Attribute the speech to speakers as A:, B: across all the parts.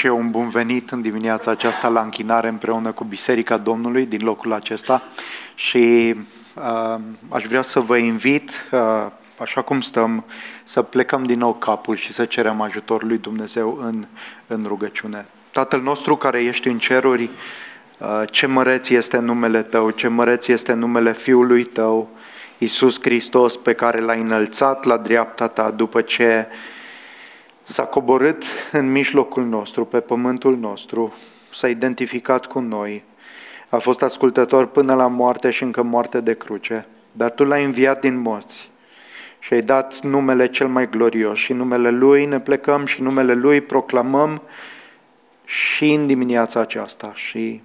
A: Vă spun și eu un bun venit în dimineața aceasta la închinare împreună cu Biserica Domnului din locul acesta și uh, aș vrea să vă invit, uh, așa cum stăm, să plecăm din nou capul și să cerem ajutorul lui Dumnezeu în, în rugăciune. Tatăl nostru care ești în ceruri, uh, ce măreț este numele Tău, ce măreț este numele Fiului Tău, Iisus Hristos, pe care L-ai înălțat la dreapta Ta după ce s-a coborât în mijlocul nostru, pe pământul nostru, s-a identificat cu noi, a fost ascultător până la moarte și încă moarte de cruce, dar Tu l-ai înviat din morți și ai dat numele cel mai glorios și numele Lui ne plecăm și numele Lui proclamăm și în dimineața aceasta și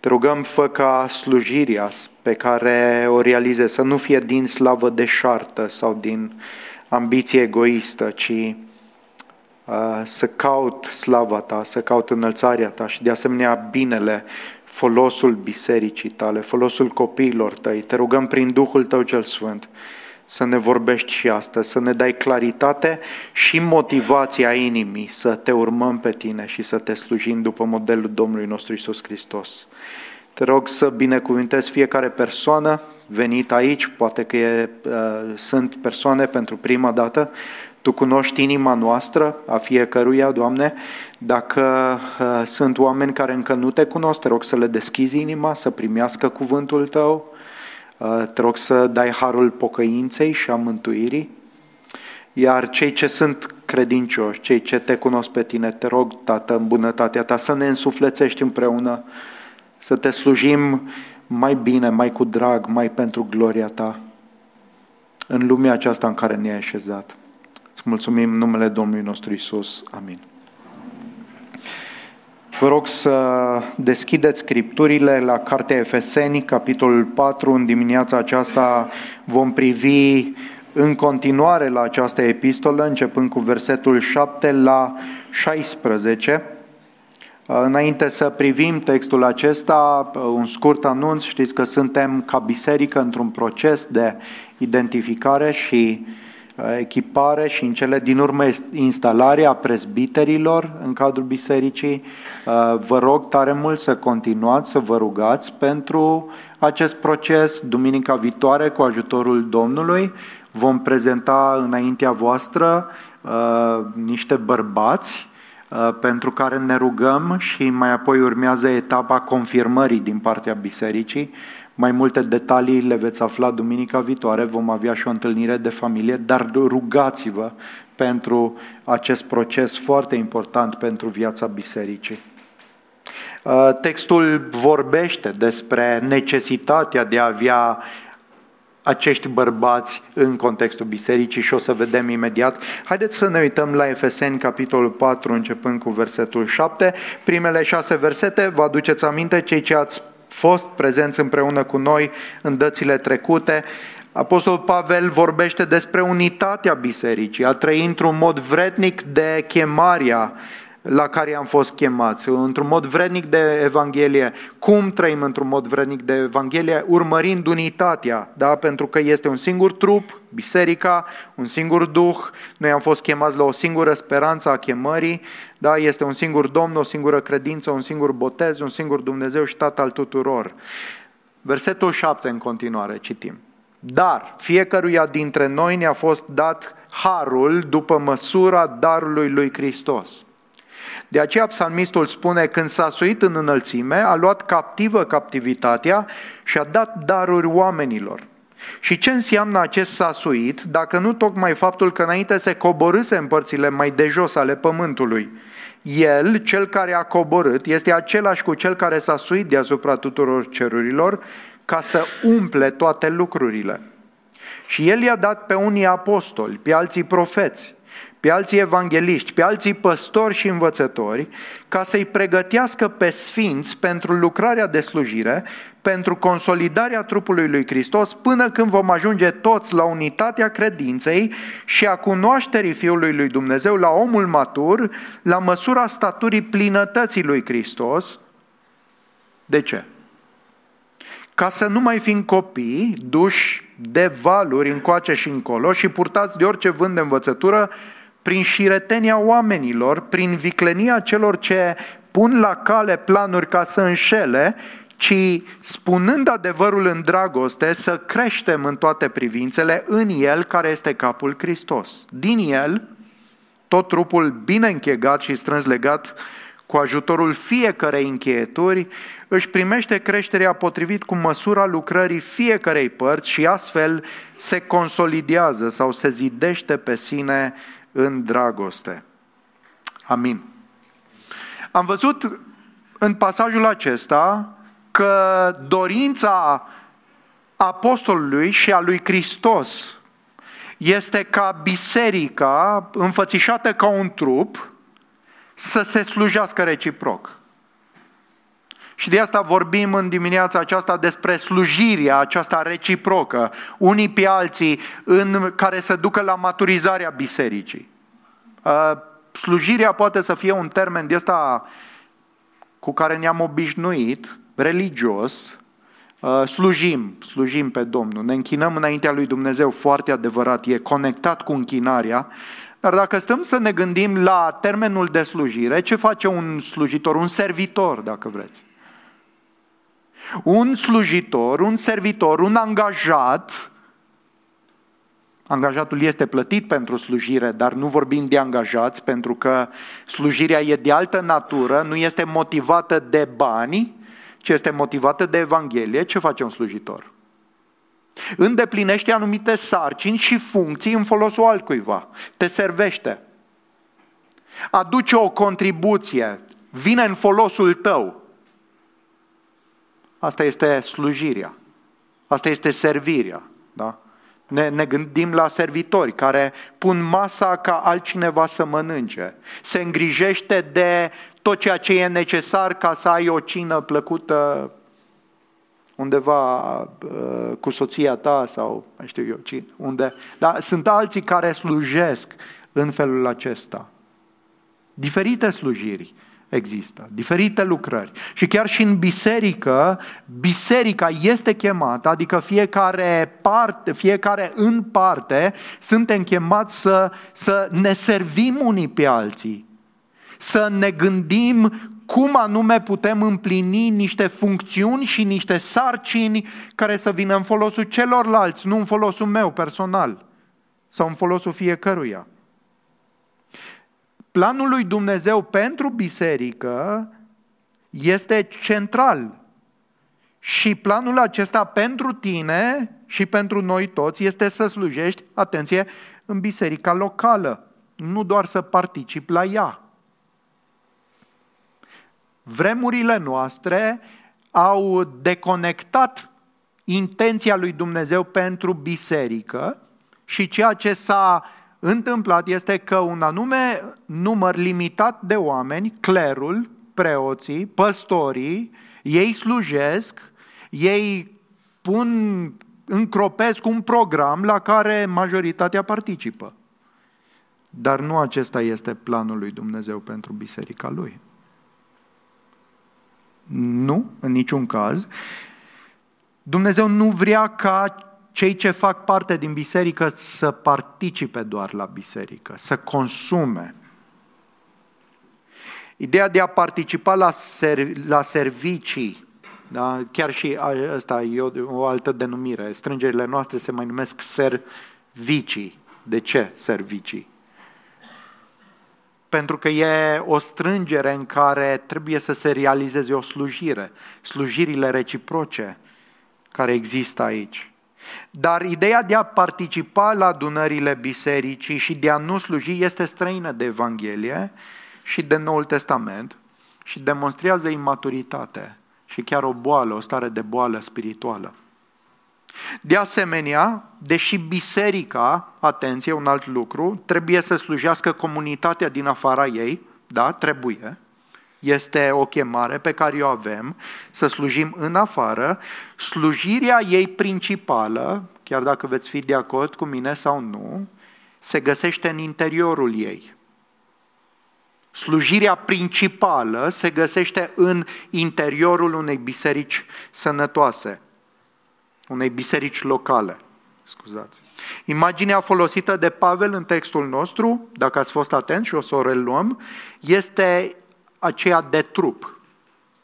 A: te rugăm, fă ca slujirea pe care o realize să nu fie din slavă deșartă sau din ambiție egoistă, ci Uh, să caut slava ta, să caut înălțarea ta și de asemenea binele, folosul bisericii tale, folosul copiilor tăi. Te rugăm prin Duhul tău cel Sfânt să ne vorbești și astăzi, să ne dai claritate și motivația inimii să te urmăm pe tine și să te slujim după modelul Domnului nostru Isus Hristos. Te rog să binecuvintezi fiecare persoană venită aici, poate că e, uh, sunt persoane pentru prima dată, tu cunoști inima noastră a fiecăruia, Doamne. Dacă uh, sunt oameni care încă nu te cunosc, te rog să le deschizi inima, să primească cuvântul Tău. Uh, te rog să dai harul pocăinței și a mântuirii. Iar cei ce sunt credincioși, cei ce te cunosc pe tine, te rog, Tată, în bunătatea Ta, să ne însuflețești împreună, să te slujim mai bine, mai cu drag, mai pentru gloria Ta, în lumea aceasta în care ne-ai așezat. Îți mulțumim numele Domnului nostru Isus. Amin. Vă rog să deschideți scripturile la Cartea Efeseni, capitolul 4. În dimineața aceasta vom privi în continuare la această epistolă, începând cu versetul 7 la 16. Înainte să privim textul acesta, un scurt anunț, știți că suntem ca biserică într-un proces de identificare și uh, echipare și în cele din urmă instalarea prezbiterilor în cadrul bisericii. Uh, vă rog tare mult să continuați, să vă rugați pentru acest proces. Duminica viitoare, cu ajutorul Domnului, vom prezenta înaintea voastră uh, niște bărbați uh, pentru care ne rugăm și mai apoi urmează etapa confirmării din partea bisericii mai multe detalii le veți afla duminica viitoare, vom avea și o întâlnire de familie, dar rugați-vă pentru acest proces foarte important pentru viața bisericii. Uh, textul vorbește despre necesitatea de a avea acești bărbați în contextul bisericii și o să vedem imediat. Haideți să ne uităm la Efeseni, capitolul 4, începând cu versetul 7. Primele șase versete, vă aduceți aminte, cei ce ați fost prezenți împreună cu noi în dățile trecute. Apostolul Pavel vorbește despre unitatea bisericii, a trăi într-un mod vrednic de chemarea la care am fost chemați, într-un mod vrednic de Evanghelie. Cum trăim într-un mod vrednic de Evanghelie? Urmărind unitatea, da? pentru că este un singur trup, biserica, un singur duh, noi am fost chemați la o singură speranță a chemării, da? este un singur Domn, o singură credință, un singur botez, un singur Dumnezeu și Tatăl al tuturor. Versetul 7 în continuare, citim. Dar fiecăruia dintre noi ne-a fost dat harul după măsura darului lui Hristos. De aceea psalmistul spune, când s-a suit în înălțime, a luat captivă captivitatea și a dat daruri oamenilor. Și ce înseamnă acest s-a suit, dacă nu tocmai faptul că înainte se coborâse în părțile mai de jos ale pământului? El, cel care a coborât, este același cu cel care s-a suit deasupra tuturor cerurilor ca să umple toate lucrurile. Și el i-a dat pe unii apostoli, pe alții profeți, pe alții evangeliști, pe alții păstori și învățători, ca să-i pregătească pe sfinți pentru lucrarea de slujire, pentru consolidarea trupului lui Hristos, până când vom ajunge toți la unitatea credinței și a cunoașterii Fiului lui Dumnezeu, la omul matur, la măsura staturii plinătății lui Hristos. De ce? Ca să nu mai fim copii duși de valuri încoace și încolo și purtați de orice vânt de învățătură, prin șiretenia oamenilor, prin viclenia celor ce pun la cale planuri ca să înșele, ci spunând adevărul în dragoste, să creștem în toate privințele în El care este capul Hristos. Din El, tot trupul bine închegat și strâns legat cu ajutorul fiecarei încheieturi, își primește creșterea potrivit cu măsura lucrării fiecarei părți și astfel se consolidează sau se zidește pe sine în dragoste. Amin. Am văzut în pasajul acesta că dorința apostolului și a lui Hristos este ca biserica, înfățișată ca un trup, să se slujească reciproc. Și de asta vorbim în dimineața aceasta despre slujirea aceasta reciprocă, unii pe alții, în care să ducă la maturizarea bisericii. Uh, slujirea poate să fie un termen de ăsta cu care ne-am obișnuit, religios, uh, slujim, slujim pe Domnul, ne închinăm înaintea lui Dumnezeu, foarte adevărat, e conectat cu închinarea, dar dacă stăm să ne gândim la termenul de slujire, ce face un slujitor, un servitor, dacă vreți? Un slujitor, un servitor, un angajat, angajatul este plătit pentru slujire, dar nu vorbim de angajați, pentru că slujirea e de altă natură, nu este motivată de bani, ci este motivată de Evanghelie. Ce face un slujitor? Îndeplinește anumite sarcini și funcții în folosul altcuiva. Te servește. Aduce o contribuție. Vine în folosul tău. Asta este slujirea. Asta este servirea. Da? Ne, ne gândim la servitori care pun masa ca altcineva să mănânce. Se îngrijește de tot ceea ce e necesar ca să ai o cină plăcută undeva uh, cu soția ta sau mai știu eu cine, unde. Dar sunt alții care slujesc în felul acesta. Diferite slujiri există, diferite lucrări. Și chiar și în biserică, biserica este chemată, adică fiecare parte, fiecare în parte, suntem chemați să, să ne servim unii pe alții, să ne gândim cum anume putem împlini niște funcțiuni și niște sarcini care să vină în folosul celorlalți, nu în folosul meu personal sau în folosul fiecăruia. Planul lui Dumnezeu pentru biserică este central. Și planul acesta pentru tine și pentru noi toți este să slujești, atenție, în biserica locală, nu doar să participi la ea. Vremurile noastre au deconectat intenția lui Dumnezeu pentru biserică și ceea ce s-a întâmplat este că un anume număr limitat de oameni, clerul, preoții, păstorii, ei slujesc, ei pun, încropesc un program la care majoritatea participă. Dar nu acesta este planul lui Dumnezeu pentru biserica lui. Nu, în niciun caz. Dumnezeu nu vrea ca cei ce fac parte din biserică să participe doar la biserică, să consume. Ideea de a participa la, ser- la servicii, da? chiar și asta e o, o altă denumire, strângerile noastre se mai numesc servicii. De ce servicii? pentru că e o strângere în care trebuie să se realizeze o slujire, slujirile reciproce care există aici. Dar ideea de a participa la adunările bisericii și de a nu sluji este străină de Evanghelie și de Noul Testament și demonstrează imaturitate și chiar o boală, o stare de boală spirituală. De asemenea, deși biserica, atenție, un alt lucru, trebuie să slujească comunitatea din afara ei, da, trebuie, este o chemare pe care o avem, să slujim în afară, slujirea ei principală, chiar dacă veți fi de acord cu mine sau nu, se găsește în interiorul ei. Slujirea principală se găsește în interiorul unei biserici sănătoase unei biserici locale Scuzați. Imaginea folosită de Pavel în textul nostru, dacă ați fost atenți și o să o reluăm, este aceea de trup.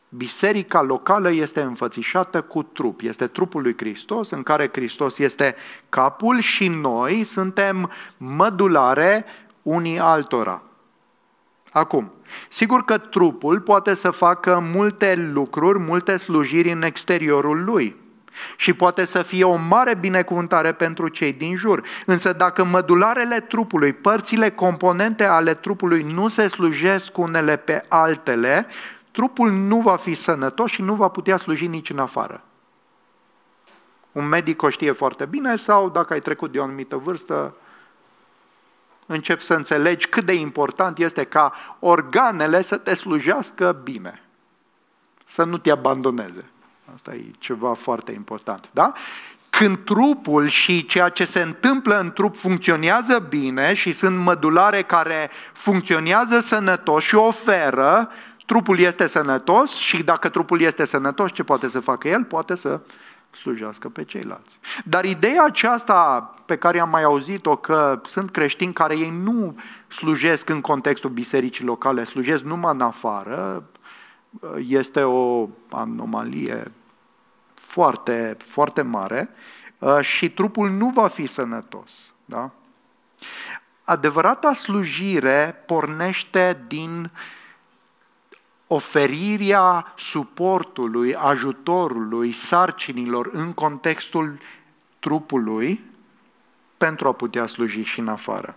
A: Biserica locală este înfățișată cu trup. Este trupul lui Hristos, în care Hristos este capul și noi suntem mădulare unii altora. Acum, sigur că trupul poate să facă multe lucruri, multe slujiri în exteriorul lui și poate să fie o mare binecuvântare pentru cei din jur. Însă dacă mădularele trupului, părțile componente ale trupului nu se slujesc unele pe altele, trupul nu va fi sănătos și nu va putea sluji nici în afară. Un medic o știe foarte bine sau dacă ai trecut de o anumită vârstă, începi să înțelegi cât de important este ca organele să te slujească bine, să nu te abandoneze. Asta e ceva foarte important. Da? Când trupul și ceea ce se întâmplă în trup funcționează bine și sunt mădulare care funcționează sănătos și oferă, trupul este sănătos și dacă trupul este sănătos, ce poate să facă el? Poate să slujească pe ceilalți. Dar ideea aceasta pe care am mai auzit-o că sunt creștini care ei nu slujesc în contextul bisericii locale, slujesc numai în afară, este o anomalie foarte, foarte mare uh, și trupul nu va fi sănătos. Da? Adevărata slujire pornește din oferirea suportului, ajutorului, sarcinilor în contextul trupului pentru a putea sluji și în afară.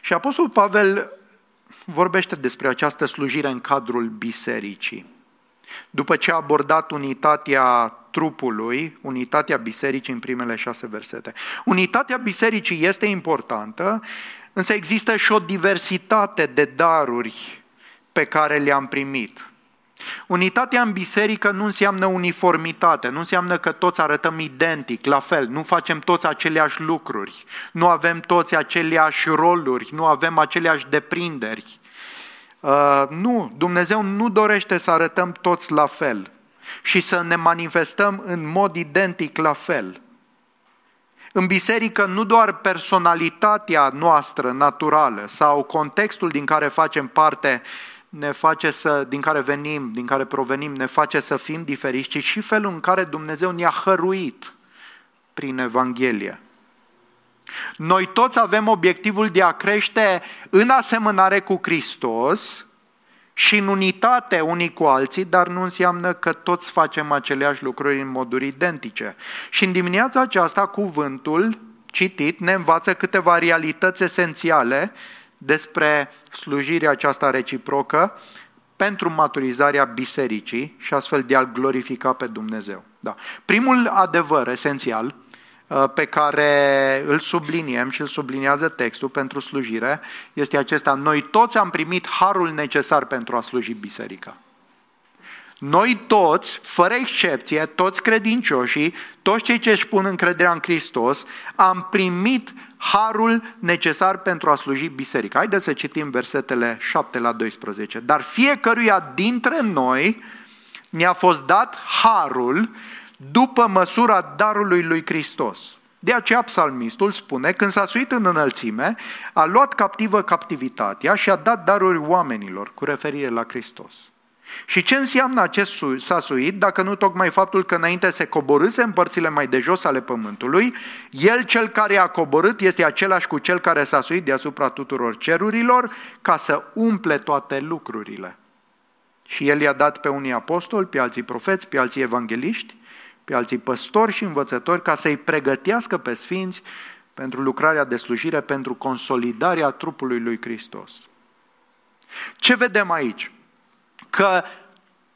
A: Și Apostolul Pavel vorbește despre această slujire în cadrul bisericii. După ce a abordat unitatea trupului, unitatea bisericii în primele șase versete. Unitatea bisericii este importantă, însă există și o diversitate de daruri pe care le-am primit. Unitatea în biserică nu înseamnă uniformitate, nu înseamnă că toți arătăm identic, la fel, nu facem toți aceleași lucruri, nu avem toți aceleași roluri, nu avem aceleași deprinderi. Uh, nu, Dumnezeu nu dorește să arătăm toți la fel și să ne manifestăm în mod identic la fel. În biserică nu doar personalitatea noastră naturală sau contextul din care facem parte ne face să, din care venim, din care provenim, ne face să fim diferiți, ci și felul în care Dumnezeu ne-a hăruit prin Evanghelie. Noi toți avem obiectivul de a crește în asemănare cu Hristos și în unitate unii cu alții, dar nu înseamnă că toți facem aceleași lucruri în moduri identice. Și în dimineața aceasta, cuvântul citit ne învață câteva realități esențiale despre slujirea aceasta reciprocă pentru maturizarea bisericii și astfel de a-L glorifica pe Dumnezeu. Da. Primul adevăr esențial uh, pe care îl subliniem și îl subliniază textul pentru slujire este acesta. Noi toți am primit harul necesar pentru a sluji biserica. Noi toți, fără excepție, toți credincioșii, toți cei ce își pun încrederea în Hristos, am primit harul necesar pentru a sluji biserica. Haideți să citim versetele 7 la 12. Dar fiecăruia dintre noi ne-a fost dat harul după măsura darului lui Hristos. De aceea psalmistul spune, când s-a suit în înălțime, a luat captivă captivitatea și a dat daruri oamenilor, cu referire la Hristos. Și ce înseamnă acest sasuit, dacă nu tocmai faptul că înainte se coborâse în părțile mai de jos ale pământului, el cel care a coborât este același cu cel care s-a suit deasupra tuturor cerurilor ca să umple toate lucrurile. Și el i-a dat pe unii apostoli, pe alții profeți, pe alții evangeliști, pe alții păstori și învățători ca să-i pregătească pe sfinți pentru lucrarea de slujire, pentru consolidarea trupului lui Hristos. Ce vedem aici? că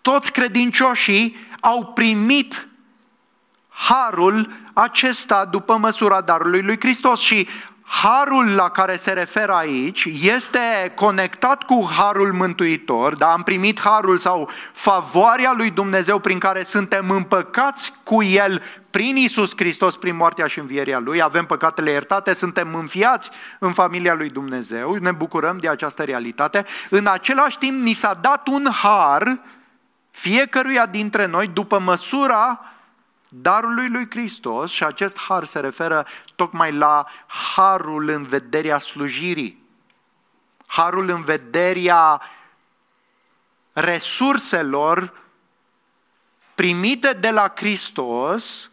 A: toți credincioșii au primit harul acesta după măsura darului lui Hristos și harul la care se referă aici este conectat cu harul mântuitor, dar am primit harul sau favoarea lui Dumnezeu prin care suntem împăcați cu El prin Isus Hristos, prin moartea și învierea Lui, avem păcatele iertate, suntem înfiați în familia lui Dumnezeu, ne bucurăm de această realitate. În același timp, ni s-a dat un har fiecăruia dintre noi după măsura darului lui Hristos și acest har se referă tocmai la harul în vederea slujirii, harul în vederea resurselor primite de la Hristos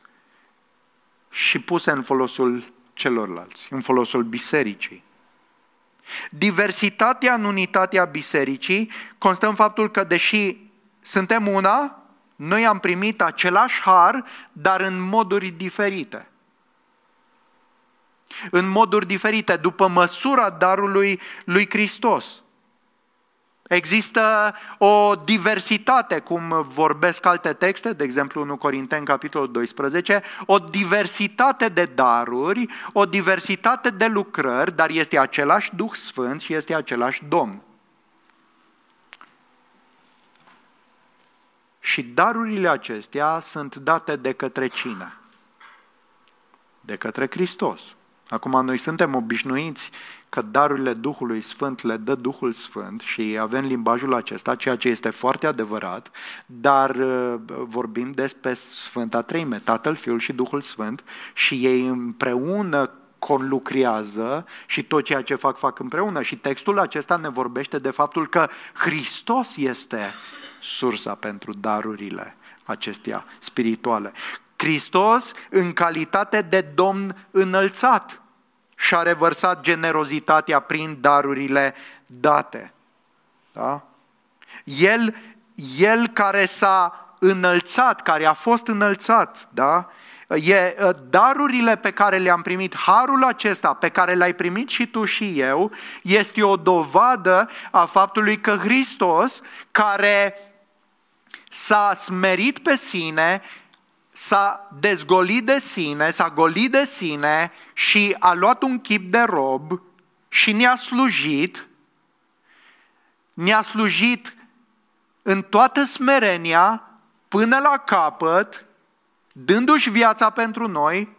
A: și puse în folosul celorlalți, în folosul bisericii. Diversitatea în unitatea bisericii constă în faptul că deși suntem una, noi am primit același har, dar în moduri diferite. În moduri diferite, după măsura darului lui Hristos. Există o diversitate, cum vorbesc alte texte, de exemplu 1 Corinteni, capitolul 12, o diversitate de daruri, o diversitate de lucrări, dar este același Duh Sfânt și este același Domn. Și darurile acestea sunt date de către cine? De către Hristos. Acum noi suntem obișnuiți că darurile Duhului Sfânt le dă Duhul Sfânt și avem limbajul acesta, ceea ce este foarte adevărat, dar uh, vorbim despre Sfânta Treime, Tatăl, Fiul și Duhul Sfânt și ei împreună conlucrează și tot ceea ce fac, fac împreună. Și textul acesta ne vorbește de faptul că Hristos este sursa pentru darurile acestea spirituale. Hristos, în calitate de Domn înălțat, și-a revărsat generozitatea prin darurile date. Da? El, el care s-a înălțat, care a fost înălțat, da? E darurile pe care le-am primit, harul acesta pe care l-ai primit și tu și eu, este o dovadă a faptului că Hristos, care s-a smerit pe sine, s-a dezgolit de sine, s-a golit de sine și a luat un chip de rob și ne-a slujit, ne-a slujit în toată smerenia până la capăt, dându-și viața pentru noi,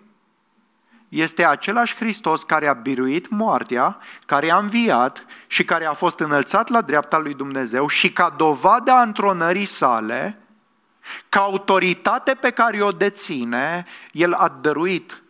A: este același Hristos care a biruit moartea, care a înviat și care a fost înălțat la dreapta lui Dumnezeu și ca dovadă a întronării sale, ca autoritate pe care o deține, el a dăruit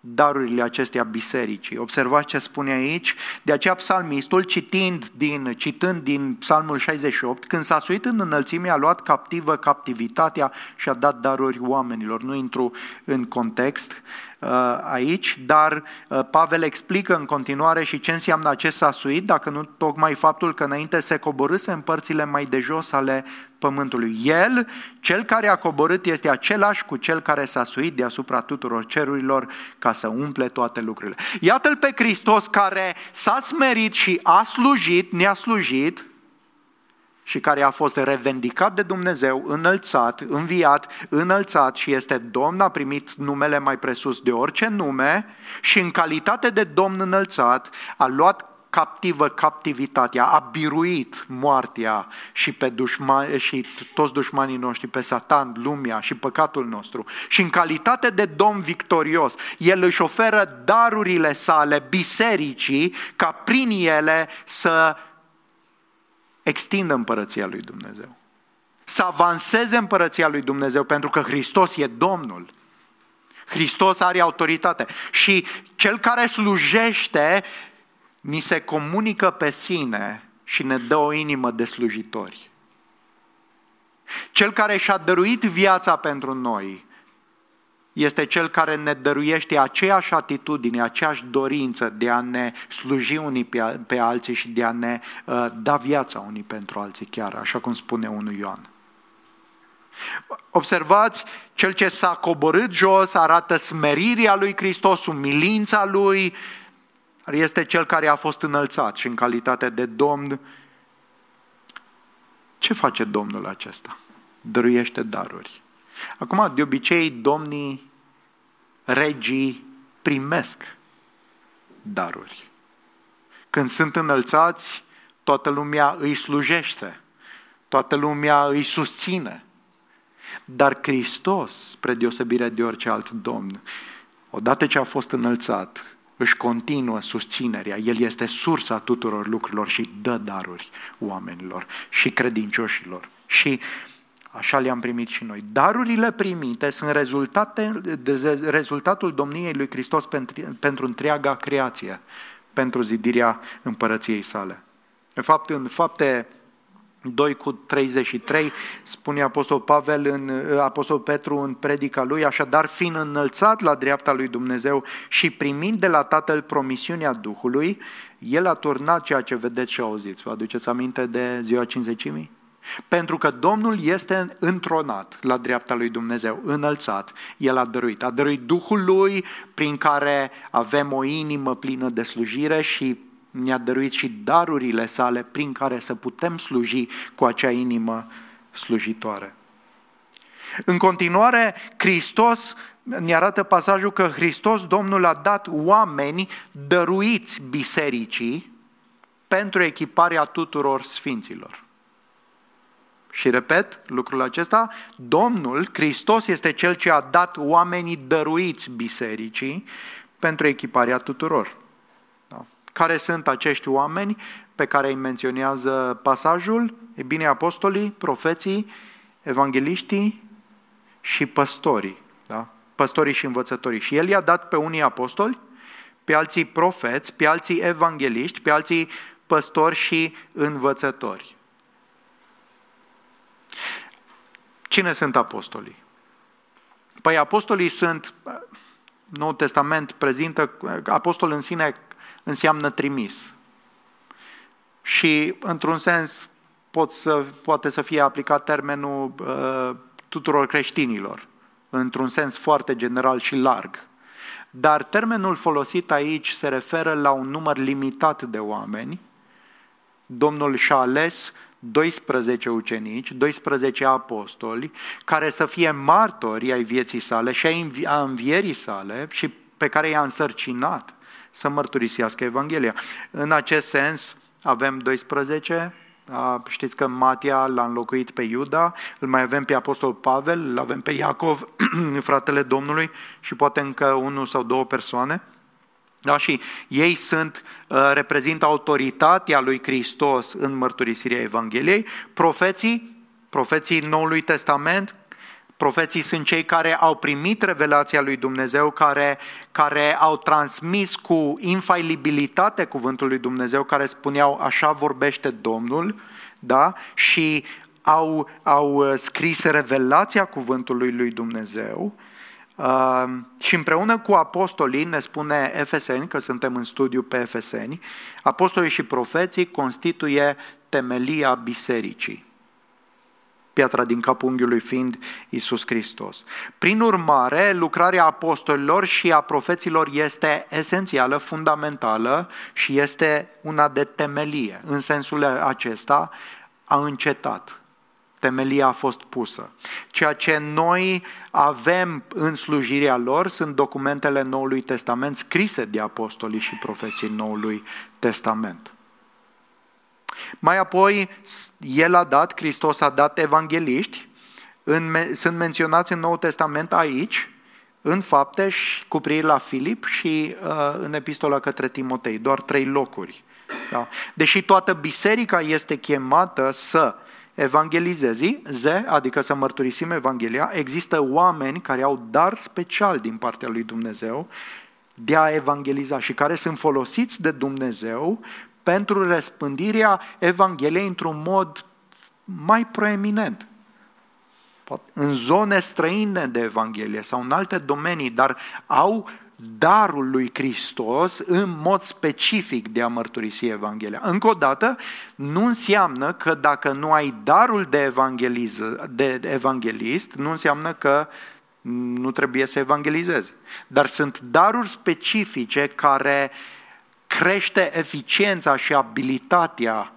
A: darurile acestea bisericii. Observați ce spune aici, de aceea psalmistul, citind din, citând din psalmul 68, când s-a suit în înălțime, a luat captivă captivitatea și a dat daruri oamenilor. Nu intru în context uh, aici, dar uh, Pavel explică în continuare și ce înseamnă acest sasuit, dacă nu tocmai faptul că înainte se coborâse în părțile mai de jos ale pământului. El, cel care a coborât, este același cu cel care s-a suit deasupra tuturor cerurilor ca să umple toate lucrurile. Iată-l pe Hristos care s-a smerit și a slujit, ne-a slujit, și care a fost revendicat de Dumnezeu, înălțat, înviat, înălțat și este Domn, a primit numele mai presus de orice nume și în calitate de Domn înălțat a luat captivă captivitatea, a biruit moartea și, pe dușmani, și toți dușmanii noștri, pe Satan, lumea și păcatul nostru. Și în calitate de Domn victorios, El își oferă darurile sale bisericii ca prin ele să extindă împărăția lui Dumnezeu. Să avanseze împărăția lui Dumnezeu pentru că Hristos e Domnul. Hristos are autoritate și cel care slujește ni se comunică pe sine și ne dă o inimă de slujitori. Cel care și-a dăruit viața pentru noi este cel care ne dăruiește aceeași atitudine, aceeași dorință de a ne sluji unii pe, pe alții și de a ne uh, da viața unii pentru alții chiar, așa cum spune unul Ioan. Observați, cel ce s-a coborât jos arată smerirea lui Hristos, umilința lui, este cel care a fost înălțat și în calitate de Domn. Ce face Domnul acesta? Dăruiește daruri. Acum, de obicei, domnii, regii primesc daruri. Când sunt înălțați, toată lumea îi slujește, toată lumea îi susține. Dar Hristos, spre deosebire de orice alt domn, odată ce a fost înălțat, își continuă susținerea. El este sursa tuturor lucrurilor și dă daruri oamenilor și credincioșilor. Și Așa le-am primit și noi. Darurile primite sunt rezultate, rezultatul domniei lui Hristos pentru, pentru întreaga creație, pentru zidirea împărăției sale. De fapt, în fapte 2 cu 33 spune Apostol Pavel în Apostol Petru în predica lui, așadar fiind înălțat la dreapta lui Dumnezeu și primind de la Tatăl promisiunea Duhului, el a turnat ceea ce vedeți și auziți. Vă aduceți aminte de ziua cinzecimii? Pentru că Domnul este întronat la dreapta lui Dumnezeu, înălțat, El a dăruit. A dăruit Duhul Lui prin care avem o inimă plină de slujire și ne-a dăruit și darurile sale prin care să putem sluji cu acea inimă slujitoare. În continuare, Hristos ne arată pasajul că Hristos, Domnul, a dat oameni dăruiți bisericii pentru echiparea tuturor sfinților. Și repet lucrul acesta, Domnul, Hristos, este Cel ce a dat oamenii dăruiți bisericii pentru echiparea tuturor. Da. Care sunt acești oameni pe care îi menționează pasajul? E bine, apostolii, profeții, evangeliștii și păstorii. Da? Păstorii și învățătorii. Și el i-a dat pe unii apostoli, pe alții profeți, pe alții evangeliști, pe alții păstori și învățători. Cine sunt apostolii? Păi apostolii sunt, Noul Testament prezintă, apostol în sine înseamnă trimis. Și, într-un sens, pot să, poate să fie aplicat termenul uh, tuturor creștinilor, într-un sens foarte general și larg. Dar termenul folosit aici se referă la un număr limitat de oameni. Domnul și-a ales 12 ucenici, 12 apostoli, care să fie martori ai vieții sale și a învierii sale și pe care i-a însărcinat să mărturisească Evanghelia. În acest sens, avem 12, știți că Matia l-a înlocuit pe Iuda, îl mai avem pe Apostol Pavel, îl avem pe Iacov, fratele Domnului și poate încă unul sau două persoane – da? Și ei sunt, uh, reprezintă autoritatea lui Hristos în mărturisirea Evangheliei. Profeții, profeții Noului Testament, profeții sunt cei care au primit revelația lui Dumnezeu, care, care au transmis cu infailibilitate cuvântul lui Dumnezeu, care spuneau așa vorbește Domnul, da? și au, au uh, scris revelația cuvântului lui Dumnezeu Uh, și împreună cu apostolii, ne spune Efeseni, că suntem în studiu pe Efeseni, apostolii și profeții constituie temelia bisericii. Piatra din capul unghiului fiind Isus Hristos. Prin urmare, lucrarea apostolilor și a profeților este esențială, fundamentală și este una de temelie. În sensul acesta a încetat temelia a fost pusă. Ceea ce noi avem în slujirea lor sunt documentele Noului Testament scrise de apostolii și profeții Noului Testament. Mai apoi, El a dat, Hristos a dat evangeliști, în, sunt menționați în Noul Testament aici, în fapte și cu privire la Filip și uh, în epistola către Timotei, doar trei locuri. Da? Deși toată biserica este chemată să evangelizezi, ze, adică să mărturisim Evanghelia, există oameni care au dar special din partea lui Dumnezeu de a evangeliza și care sunt folosiți de Dumnezeu pentru răspândirea Evangheliei într-un mod mai proeminent. În zone străine de Evanghelie sau în alte domenii, dar au darul lui Hristos în mod specific de a mărturisi Evanghelia. Încă o dată, nu înseamnă că dacă nu ai darul de, de evanghelist, nu înseamnă că nu trebuie să evangelizezi. Dar sunt daruri specifice care crește eficiența și abilitatea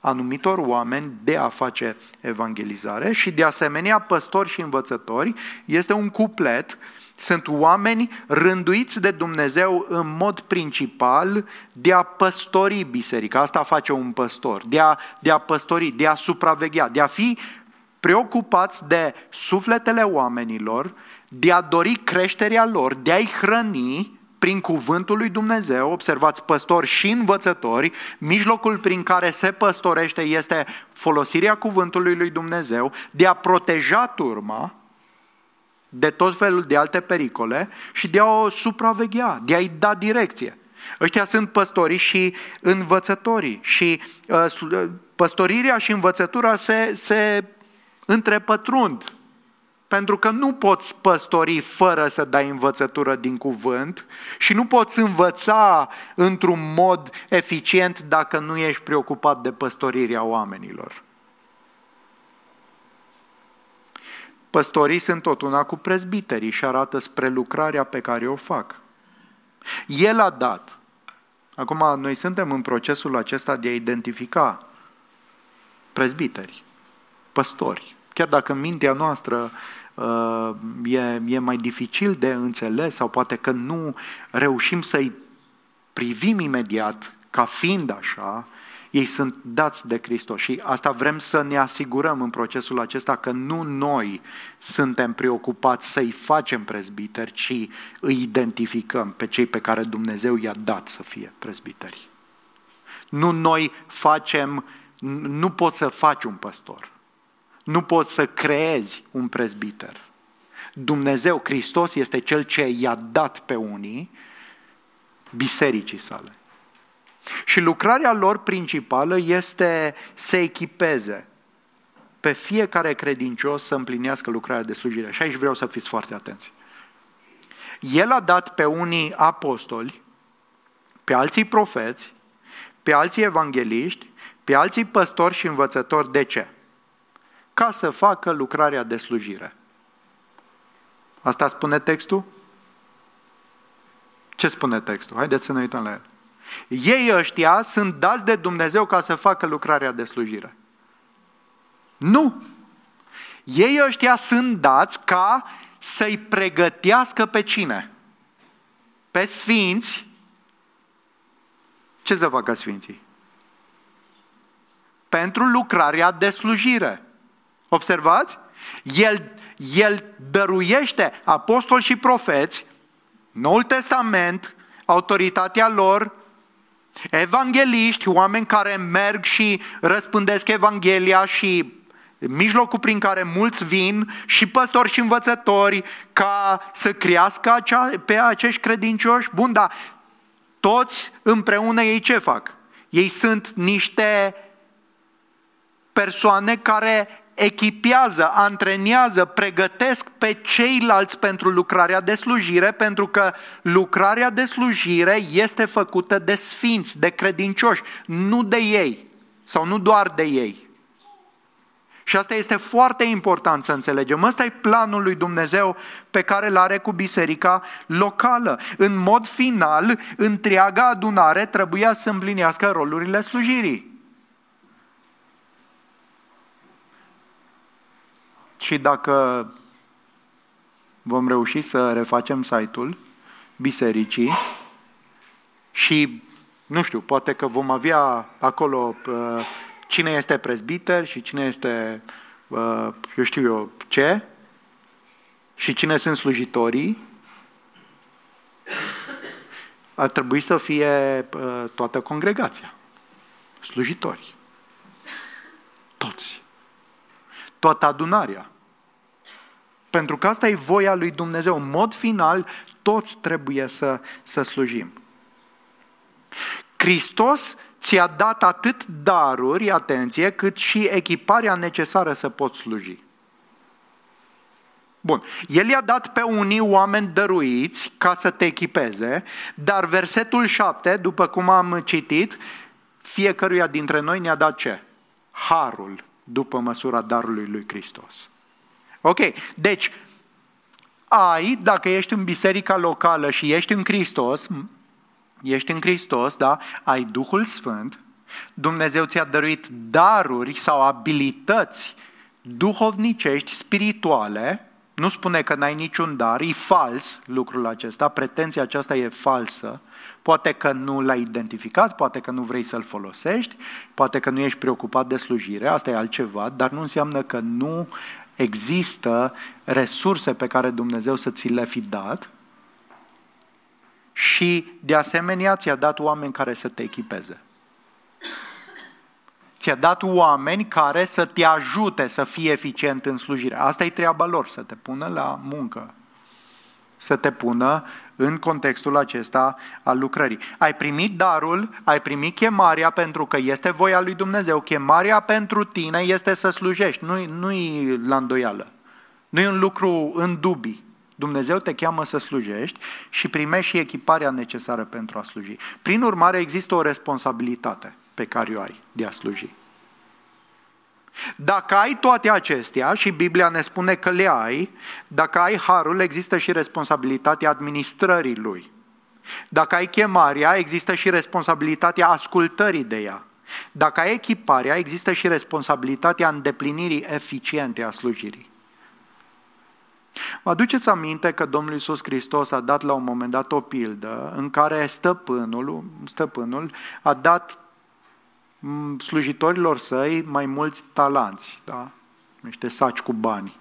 A: anumitor oameni de a face evangelizare și de asemenea păstori și învățători este un cuplet sunt oameni rânduiți de Dumnezeu în mod principal de a păstori biserica. Asta face un păstor, de a, de a păstori, de a supraveghea, de a fi preocupați de sufletele oamenilor, de a dori creșterea lor, de a-i hrăni, prin cuvântul lui Dumnezeu, observați păstori și învățători, mijlocul prin care se păstorește este folosirea cuvântului lui Dumnezeu de a proteja turma de tot felul de alte pericole și de a o supraveghea, de a-i da direcție. Ăștia sunt păstoriți și învățătorii și uh, păstorirea și învățătura se, se întrepătrund pentru că nu poți păstori fără să dai învățătură din cuvânt și nu poți învăța într-un mod eficient dacă nu ești preocupat de păstorirea oamenilor. Păstorii sunt tot una cu prezbiterii și arată spre lucrarea pe care o fac. El a dat. Acum, noi suntem în procesul acesta de a identifica prezbiteri, păstori, Chiar dacă mintea noastră uh, e, e mai dificil de înțeles sau poate că nu reușim să-i privim imediat ca fiind așa, ei sunt dați de Hristos și asta vrem să ne asigurăm în procesul acesta că nu noi suntem preocupați să-i facem prezbiteri, ci îi identificăm pe cei pe care Dumnezeu i-a dat să fie prezbiteri. Nu noi facem, nu poți să faci un păstor. Nu poți să creezi un prezbiter. Dumnezeu, Hristos, este Cel ce i-a dat pe unii bisericii sale. Și lucrarea lor principală este să echipeze pe fiecare credincios să împlinească lucrarea de slujire. Și aici vreau să fiți foarte atenți. El a dat pe unii apostoli, pe alții profeți, pe alții evangeliști, pe alții păstori și învățători. De ce? ca să facă lucrarea de slujire. Asta spune textul? Ce spune textul? Haideți să ne uităm la el. Ei ăștia sunt dați de Dumnezeu ca să facă lucrarea de slujire. Nu! Ei ăștia sunt dați ca să-i pregătească pe cine? Pe sfinți. Ce să facă sfinții? Pentru lucrarea de slujire. Observați? El, el dăruiește apostoli și profeți, Noul Testament, autoritatea lor, evangeliști, oameni care merg și răspândesc Evanghelia și mijlocul prin care mulți vin și păstori și învățători ca să crească acea, pe acești credincioși. Bun, dar toți împreună ei ce fac? Ei sunt niște persoane care echipează, antrenează, pregătesc pe ceilalți pentru lucrarea de slujire, pentru că lucrarea de slujire este făcută de sfinți, de credincioși, nu de ei sau nu doar de ei. Și asta este foarte important să înțelegem. Ăsta e planul lui Dumnezeu pe care îl are cu biserica locală. În mod final, întreaga adunare trebuia să împlinească rolurile slujirii. Și dacă vom reuși să refacem site-ul bisericii și, nu știu, poate că vom avea acolo uh, cine este prezbiter și cine este, uh, eu știu eu, ce, și cine sunt slujitorii, ar trebui să fie uh, toată congregația, slujitori, toți toată adunarea. Pentru că asta e voia lui Dumnezeu. În mod final, toți trebuie să, să slujim. Hristos ți-a dat atât daruri, atenție, cât și echiparea necesară să poți sluji. Bun. El i-a dat pe unii oameni dăruiți ca să te echipeze, dar versetul 7, după cum am citit, fiecăruia dintre noi ne-a dat ce? Harul după măsura darului lui Hristos. Ok, deci ai, dacă ești în biserica locală și ești în Hristos, ești în Hristos, da, ai Duhul Sfânt, Dumnezeu ți-a dăruit daruri sau abilități duhovnicești, spirituale, nu spune că n-ai niciun dar, e fals lucrul acesta, pretenția aceasta e falsă, poate că nu l-ai identificat, poate că nu vrei să-l folosești, poate că nu ești preocupat de slujire, asta e altceva, dar nu înseamnă că nu există resurse pe care Dumnezeu să ți le fi dat și de asemenea ți-a dat oameni care să te echipeze. Ți-a dat oameni care să te ajute să fii eficient în slujire. Asta e treaba lor, să te pună la muncă. Să te pună în contextul acesta al lucrării. Ai primit darul, ai primit chemarea pentru că este voia lui Dumnezeu. Chemarea pentru tine este să slujești, nu-i, nu-i la îndoială. Nu e un lucru în dubii. Dumnezeu te cheamă să slujești și primești și echiparea necesară pentru a sluji. Prin urmare, există o responsabilitate pe care o ai de a sluji. Dacă ai toate acestea, și Biblia ne spune că le ai, dacă ai harul, există și responsabilitatea administrării lui. Dacă ai chemarea, există și responsabilitatea ascultării de ea. Dacă ai echiparea, există și responsabilitatea îndeplinirii eficiente a slujirii. Vă aduceți aminte că Domnul Iisus Hristos a dat la un moment dat o pildă în care stăpânul, stăpânul a dat slujitorilor săi mai mulți talanți, da? niște saci cu bani,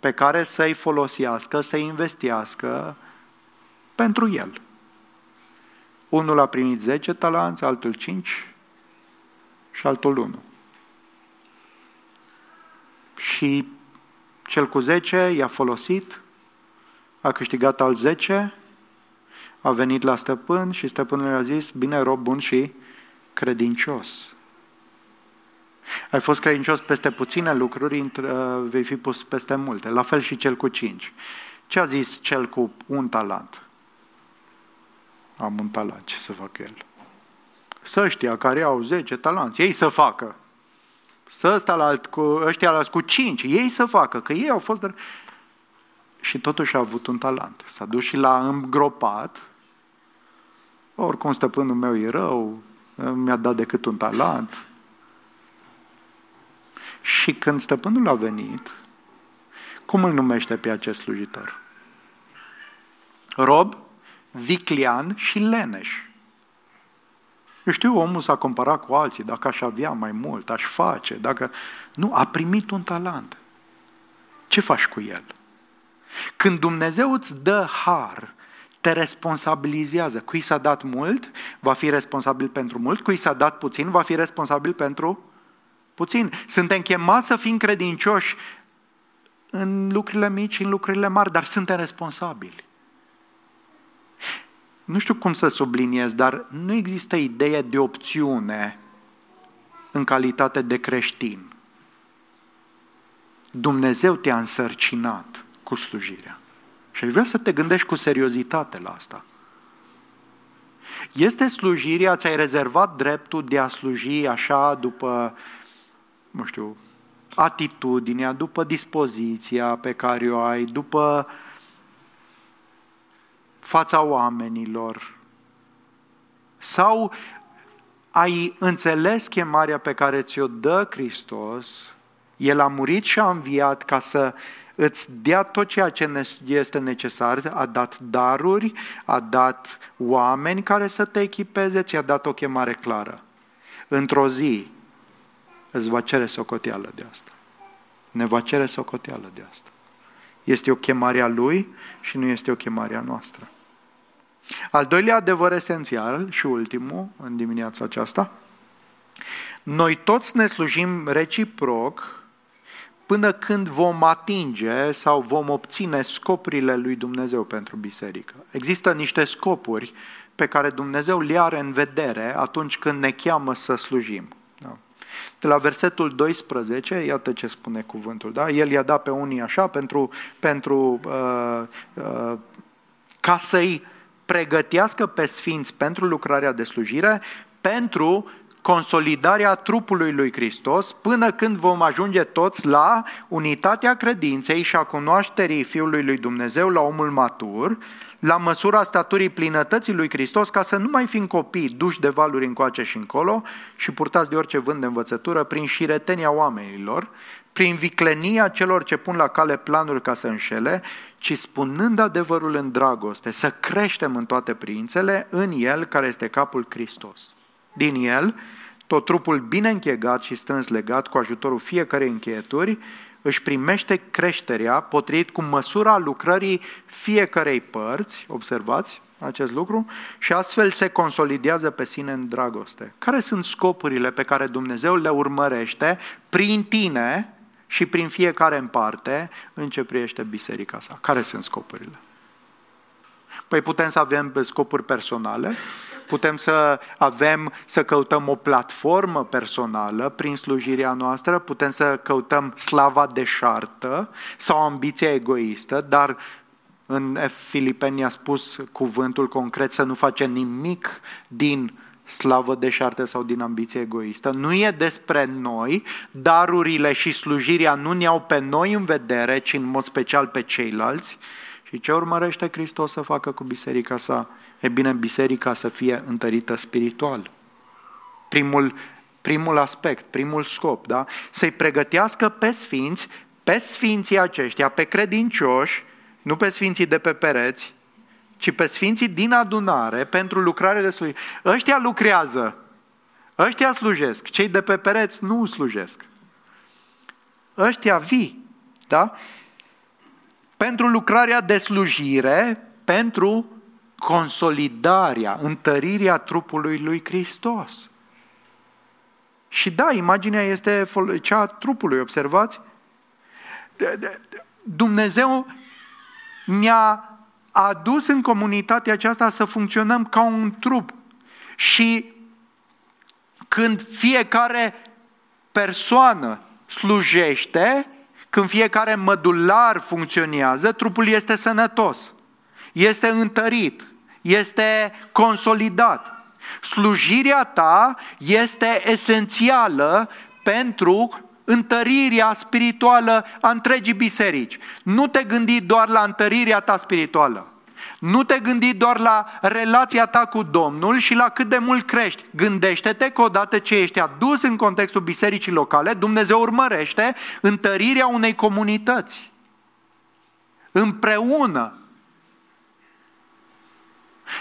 A: pe care să-i folosească, să-i investească pentru el. Unul a primit 10 talanți, altul 5 și altul 1. Și cel cu 10 i-a folosit, a câștigat al 10, a venit la stăpân și stăpânul i-a zis, bine, rob bun și credincios. Ai fost credincios peste puține lucruri, uh, vei fi pus peste multe. La fel și cel cu cinci. Ce a zis cel cu un talent? Am un talent, ce să fac el? Să ăștia care au 10 talanți, ei să facă. Să ăsta la alt, cu, ăștia la cu cinci, ei să facă, că ei au fost... De... Și totuși a avut un talent. S-a dus și l-a îngropat. Oricum stăpânul meu e rău, mi-a dat decât un talent. Și când stăpânul a venit, cum îl numește pe acest slujitor? Rob, viclian și leneș. Eu știu, omul s-a comparat cu alții, dacă aș avea mai mult, aș face, dacă... Nu, a primit un talent. Ce faci cu el? Când Dumnezeu îți dă har, te responsabilizează. Cui s-a dat mult, va fi responsabil pentru mult, cui s-a dat puțin, va fi responsabil pentru puțin. Suntem chemați să fim credincioși în lucrurile mici, în lucrurile mari, dar suntem responsabili. Nu știu cum să subliniez, dar nu există idee de opțiune în calitate de creștin. Dumnezeu te-a însărcinat cu slujirea. Și aș vrea să te gândești cu seriozitate la asta. Este slujirea, ți-ai rezervat dreptul de a sluji așa după, nu știu, atitudinea, după dispoziția pe care o ai, după fața oamenilor. Sau ai înțeles chemarea pe care ți-o dă Hristos, El a murit și a înviat ca să îți dea tot ceea ce este necesar, a dat daruri, a dat oameni care să te echipeze, ți-a dat o chemare clară. Într-o zi îți va cere socoteală de asta. Ne va cere socoteală de asta. Este o chemare a Lui și nu este o chemare a noastră. Al doilea adevăr esențial și ultimul în dimineața aceasta, noi toți ne slujim reciproc până când vom atinge sau vom obține scopurile lui Dumnezeu pentru biserică. Există niște scopuri pe care Dumnezeu le are în vedere atunci când ne cheamă să slujim. Da. De la versetul 12, iată ce spune cuvântul. Da? El i-a dat pe unii așa pentru, pentru uh, uh, ca să-i pregătească pe sfinți pentru lucrarea de slujire, pentru consolidarea trupului lui Hristos până când vom ajunge toți la unitatea credinței și a cunoașterii Fiului lui Dumnezeu la omul matur, la măsura staturii plinătății lui Hristos, ca să nu mai fim copii duși de valuri încoace și încolo și purtați de orice vânt de învățătură prin șiretenia oamenilor, prin viclenia celor ce pun la cale planuri ca să înșele, ci spunând adevărul în dragoste, să creștem în toate priințele în El care este capul Hristos. Din El, tot trupul bine închegat și strâns legat cu ajutorul fiecarei încheieturi, își primește creșterea potrivit cu măsura lucrării fiecarei părți, observați acest lucru, și astfel se consolidează pe sine în dragoste. Care sunt scopurile pe care Dumnezeu le urmărește prin tine și prin fiecare în parte în ce privește biserica sa? Care sunt scopurile? Păi putem să avem scopuri personale, putem să avem, să căutăm o platformă personală prin slujirea noastră, putem să căutăm slava deșartă sau ambiția egoistă, dar în Filipeni a spus cuvântul concret să nu face nimic din slavă deșartă sau din ambiție egoistă. Nu e despre noi, darurile și slujirea nu ne-au pe noi în vedere, ci în mod special pe ceilalți. Și ce urmărește Hristos să facă cu biserica sa? E bine, biserica să fie întărită spiritual. Primul, primul aspect, primul scop, da? Să-i pregătească pe sfinți, pe sfinții aceștia, pe credincioși, nu pe sfinții de pe pereți, ci pe sfinții din adunare pentru lucrare de slujire. Ăștia lucrează, ăștia slujesc, cei de pe pereți nu slujesc. Ăștia vii, da? Pentru lucrarea de slujire, pentru consolidarea, întărirea trupului lui Hristos. Și da, imaginea este cea a trupului, observați? Dumnezeu ne-a adus în comunitatea aceasta să funcționăm ca un trup. Și când fiecare persoană slujește, când fiecare mădular funcționează, trupul este sănătos, este întărit, este consolidat. Slujirea ta este esențială pentru întărirea spirituală a întregii biserici. Nu te gândi doar la întărirea ta spirituală. Nu te gândi doar la relația ta cu Domnul și la cât de mult crești. Gândește-te că odată ce ești adus în contextul bisericii locale, Dumnezeu urmărește întărirea unei comunități. Împreună.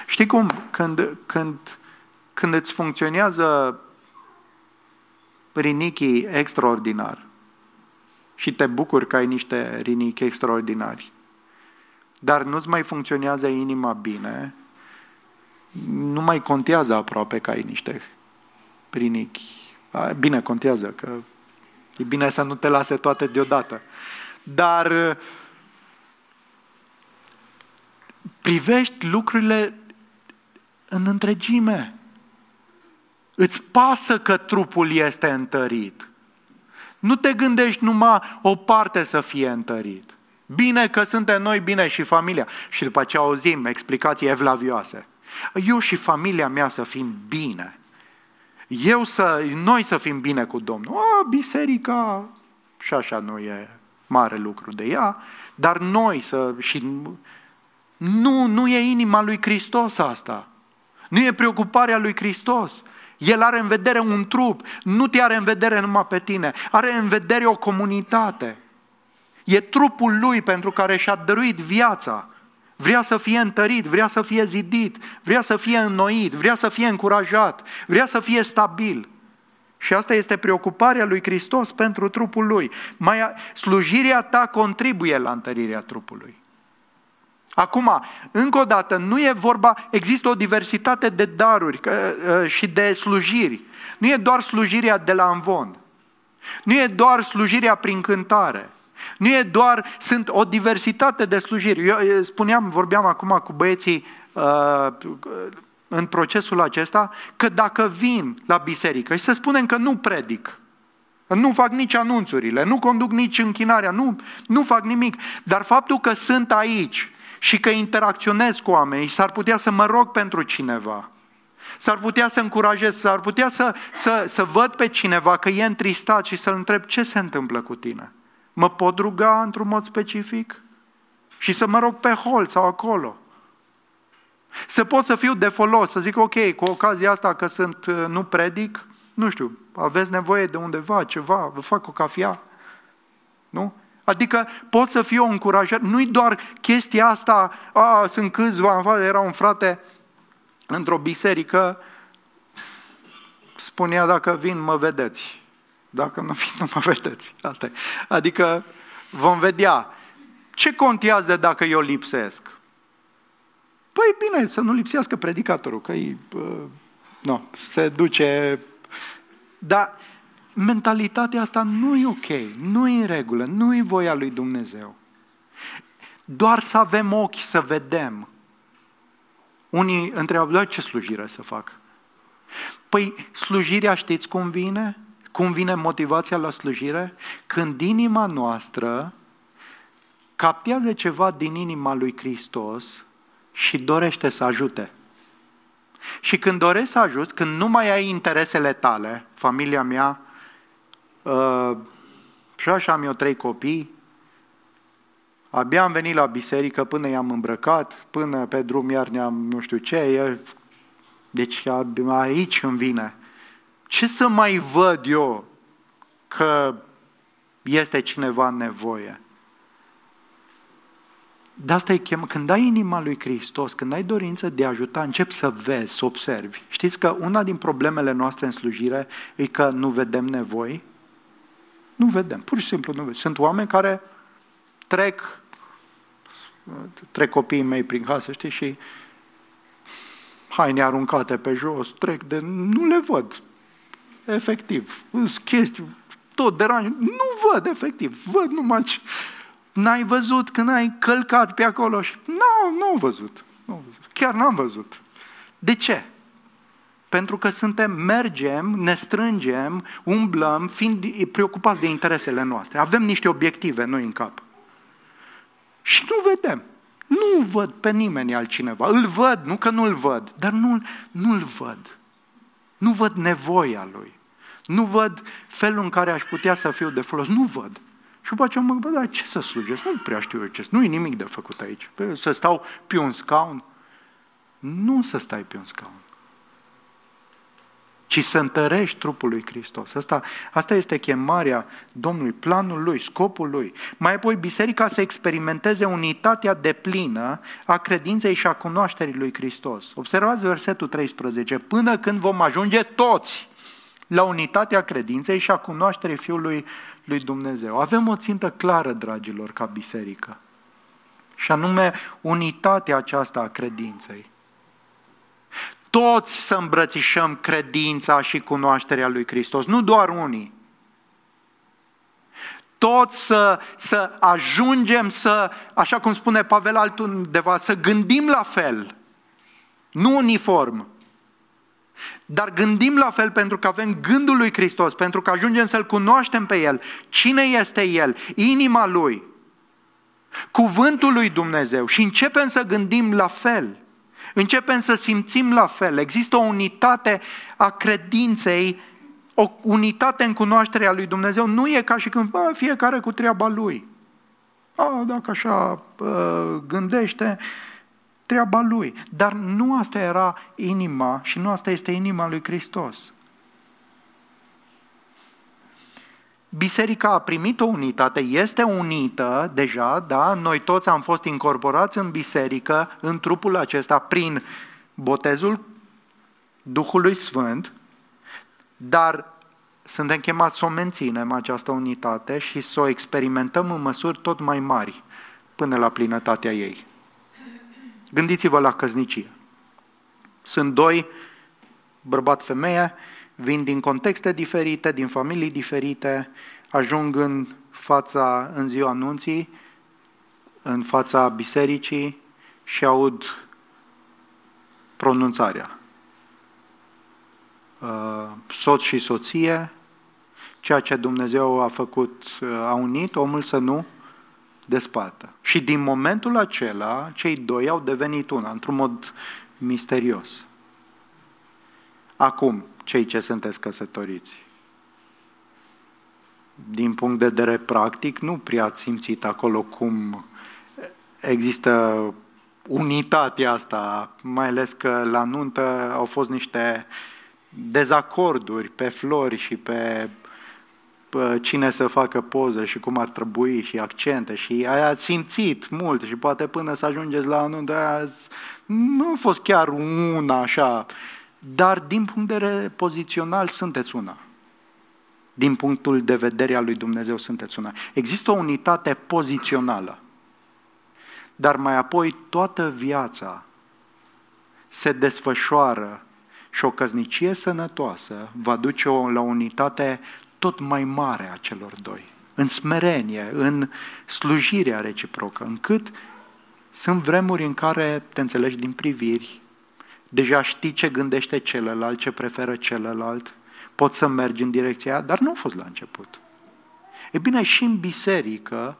A: Știi cum? Când, când, când îți funcționează rinichii extraordinar și te bucuri că ai niște rinichi extraordinari, dar nu-ți mai funcționează inima bine, nu mai contează aproape că ai niște rinichi. Bine, contează, că e bine să nu te lase toate deodată. Dar privești lucrurile în întregime. Îți pasă că trupul este întărit. Nu te gândești numai o parte să fie întărit. Bine că suntem noi bine și familia. Și după ce auzim explicații evlavioase. Eu și familia mea să fim bine. Eu să, noi să fim bine cu Domnul. A, biserica și așa nu e mare lucru de ea, dar noi să și nu, nu e inima lui Hristos asta. Nu e preocuparea lui Hristos. El are în vedere un trup, nu te are în vedere numai pe tine, are în vedere o comunitate. E trupul lui pentru care și-a dăruit viața. Vrea să fie întărit, vrea să fie zidit, vrea să fie înnoit, vrea să fie încurajat, vrea să fie stabil. Și asta este preocuparea lui Hristos pentru trupul lui. Mai, slujirea ta contribuie la întărirea trupului. Acum, încă o dată, nu e vorba, există o diversitate de daruri ă, și de slujiri. Nu e doar slujirea de la învon. Nu e doar slujirea prin cântare. Nu e doar, sunt o diversitate de slujiri. Eu spuneam, vorbeam acum cu băieții uh, în procesul acesta, că dacă vin la biserică și să spunem că nu predic, nu fac nici anunțurile, nu conduc nici închinarea, nu, nu fac nimic, dar faptul că sunt aici și că interacționez cu oamenii, s-ar putea să mă rog pentru cineva, s-ar putea să încurajez, s-ar putea să, să, să văd pe cineva că e întristat și să-l întreb ce se întâmplă cu tine. Mă pot ruga într-un mod specific? Și să mă rog pe hol sau acolo. Să pot să fiu de folos, să zic, ok, cu ocazia asta că sunt, nu predic, nu știu, aveți nevoie de undeva, ceva, vă fac o cafea, nu? Adică pot să fiu încurajat. Nu-i doar chestia asta, a, sunt câțiva, era un frate într-o biserică, spunea dacă vin mă vedeți.
B: Dacă nu fi, nu mă vedeți. Asta e. Adică vom vedea ce contează dacă eu lipsesc. Păi bine, să nu lipsească predicatorul, că e, uh, nu, se duce... Dar mentalitatea asta nu e ok, nu e în regulă, nu e voia lui Dumnezeu. Doar să avem ochi să vedem. Unii întreabă, ce slujire să fac? Păi slujirea știți cum vine? Cum vine motivația la slujire? Când inima noastră captează ceva din inima lui Hristos și dorește să ajute. Și când dorești să ajuți, când nu mai ai interesele tale, familia mea, uh, și așa am eu trei copii, abia am venit la biserică până i-am îmbrăcat, până pe drum iar ne-am nu știu ce, deci aici îmi vine. Ce să mai văd eu că este cineva în nevoie? De asta e chem. Când ai inima lui Hristos, când ai dorință de a ajuta, încep să vezi, să observi. Știți că una din problemele noastre în slujire e că nu vedem nevoi? Nu vedem, pur și simplu nu vedem. Sunt oameni care trec, trec copiii mei prin casă, știi, și haine aruncate pe jos, trec de... nu le văd. Efectiv. Sunt chestii, tot deranj. Nu văd, efectiv. Văd numai ce N-ai văzut când ai călcat pe acolo și... Nu, nu am văzut. Nu văzut. Chiar n-am văzut. De ce? Pentru că suntem, mergem, ne strângem, umblăm, fiind preocupați de interesele noastre. Avem niște obiective noi în cap. Și nu vedem. Nu văd pe nimeni altcineva. Îl văd, nu că nu-l văd, dar nu, nu-l văd. Nu văd nevoia lui. Nu văd felul în care aș putea să fiu de folos. Nu văd. Și după aceea mă gândesc, da, ce să slujesc? Nu prea știu eu ce Nu e nimic de făcut aici. Să stau pe un scaun? Nu să stai pe un scaun. Ci să întărești trupul lui Hristos. Asta, asta este chemarea Domnului, planul lui, scopul lui. Mai apoi, biserica să experimenteze unitatea deplină a credinței și a cunoașterii lui Hristos. Observați versetul 13. Până când vom ajunge toți la unitatea credinței și a cunoașterii Fiului lui Dumnezeu. Avem o țintă clară, dragilor, ca biserică. Și anume unitatea aceasta a credinței. Toți să îmbrățișăm credința și cunoașterea lui Hristos, nu doar unii. Toți să, să ajungem să, așa cum spune Pavel altundeva, să gândim la fel, nu uniform, dar gândim la fel pentru că avem gândul lui Hristos, pentru că ajungem să-L cunoaștem pe El. Cine este El? Inima Lui. Cuvântul lui Dumnezeu. Și începem să gândim la fel. Începem să simțim la fel. Există o unitate a credinței, o unitate în cunoașterea lui Dumnezeu. Nu e ca și când bă, fiecare cu treaba lui. A, dacă așa bă, gândește, treaba lui. Dar nu asta era inima și nu asta este inima lui Hristos. Biserica a primit o unitate, este unită deja, da? Noi toți am fost incorporați în biserică, în trupul acesta, prin botezul Duhului Sfânt, dar suntem chemați să o menținem această unitate și să o experimentăm în măsuri tot mai mari până la plinătatea ei. Gândiți-vă la căsnicie. Sunt doi, bărbat-femeie, vin din contexte diferite, din familii diferite, ajung în fața, în ziua anunții, în fața bisericii și aud pronunțarea. Uh, soț și soție, ceea ce Dumnezeu a făcut, uh, a unit, omul să nu despartă. Și din momentul acela, cei doi au devenit una, într-un mod misterios. Acum, cei ce sunteți căsătoriți, din punct de vedere practic, nu prea ați simțit acolo cum există unitatea asta, mai ales că la nuntă au fost niște dezacorduri pe flori și pe cine să facă poză și cum ar trebui și accente și aia simțit mult și poate până să ajungeți la anul de azi nu a fost chiar una așa, dar din punct de vedere pozițional sunteți una. din punctul de vedere al lui Dumnezeu sunteți una. Există o unitate pozițională, dar mai apoi toată viața se desfășoară și o căznicie sănătoasă va duce -o la o unitate tot mai mare a celor doi, în smerenie, în slujirea reciprocă, încât sunt vremuri în care te înțelegi din priviri, deja știi ce gândește celălalt, ce preferă celălalt, poți să mergi în direcția aia, dar nu a fost la început. E bine, și în biserică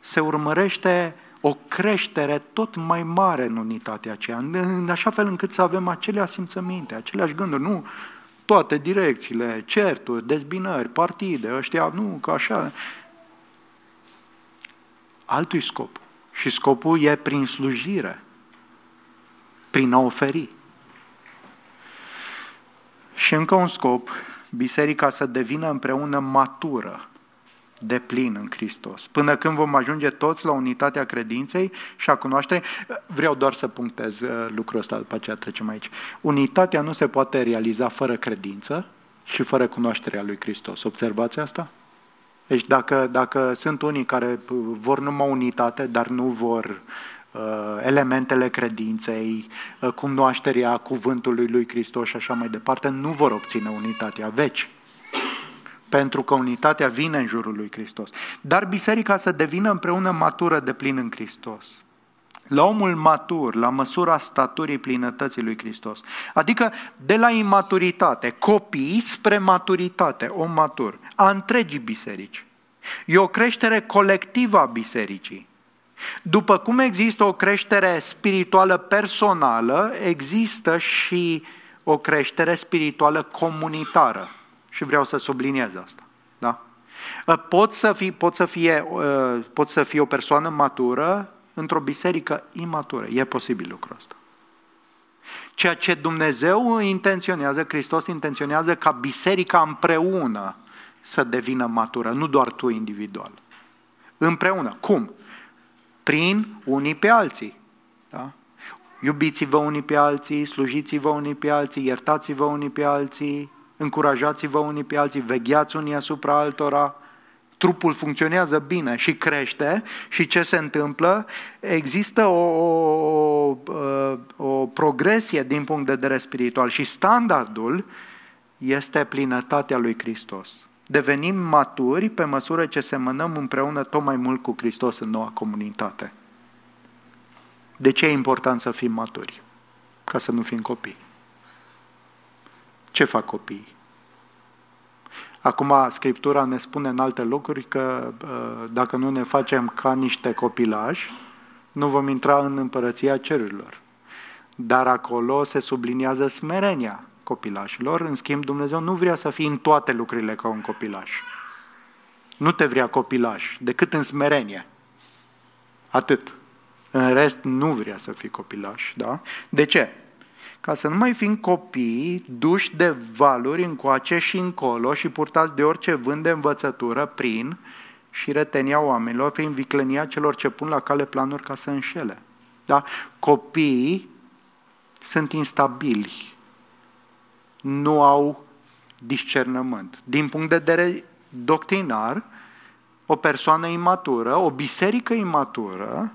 B: se urmărește o creștere tot mai mare în unitatea aceea, în așa fel încât să avem aceleași simțăminte, aceleași gânduri, nu toate direcțiile, certuri, dezbinări, partide, ăștia, nu, că așa. Altui scop. Și scopul e prin slujire, prin a oferi. Și încă un scop, biserica să devină împreună matură, de plin în Hristos. Până când vom ajunge toți la unitatea credinței și a cunoașterii, vreau doar să punctez uh, lucrul ăsta, după aceea trecem aici. Unitatea nu se poate realiza fără credință și fără cunoașterea lui Hristos. Observați asta? Deci dacă, dacă sunt unii care vor numai unitate, dar nu vor uh, elementele credinței, uh, cunoașterea cuvântului lui Hristos și așa mai departe, nu vor obține unitatea veci pentru că unitatea vine în jurul lui Hristos. Dar biserica să devină împreună matură de plin în Hristos. La omul matur, la măsura staturii plinătății lui Hristos. Adică de la imaturitate, copii spre maturitate, om matur, a întregii biserici. E o creștere colectivă a bisericii. După cum există o creștere spirituală personală, există și o creștere spirituală comunitară. Și vreau să subliniez asta. Da? Ă, pot să, fii, pot, să fie, ă, pot să fie o persoană matură într-o biserică imatură. E posibil lucrul ăsta. Ceea ce Dumnezeu intenționează, Hristos intenționează ca biserica împreună să devină matură, nu doar tu individual. Împreună. Cum? Prin unii pe alții. Da? Iubiți-vă unii pe alții, slujiți-vă unii pe alții, iertați-vă unii pe alții, încurajați-vă unii pe alții, vegheați unii asupra altora, trupul funcționează bine și crește și ce se întâmplă? Există o, o, o progresie din punct de vedere spiritual și standardul este plinătatea lui Hristos. Devenim maturi pe măsură ce semănăm împreună tot mai mult cu Hristos în noua comunitate. De ce e important să fim maturi? Ca să nu fim copii. Ce fac copiii? Acum, Scriptura ne spune în alte locuri că uh, dacă nu ne facem ca niște copilași, nu vom intra în împărăția cerurilor. Dar acolo se subliniază smerenia copilașilor. În schimb, Dumnezeu nu vrea să fii în toate lucrurile ca un copilaș. Nu te vrea copilaș, decât în smerenie. Atât. În rest, nu vrea să fii copilaș. Da? De ce? ca să nu mai fim copii duși de valuri încoace și încolo și purtați de orice vânt de învățătură prin și retenia oamenilor, prin viclenia celor ce pun la cale planuri ca să înșele. Da? Copiii sunt instabili, nu au discernământ. Din punct de vedere doctrinar, o persoană imatură, o biserică imatură,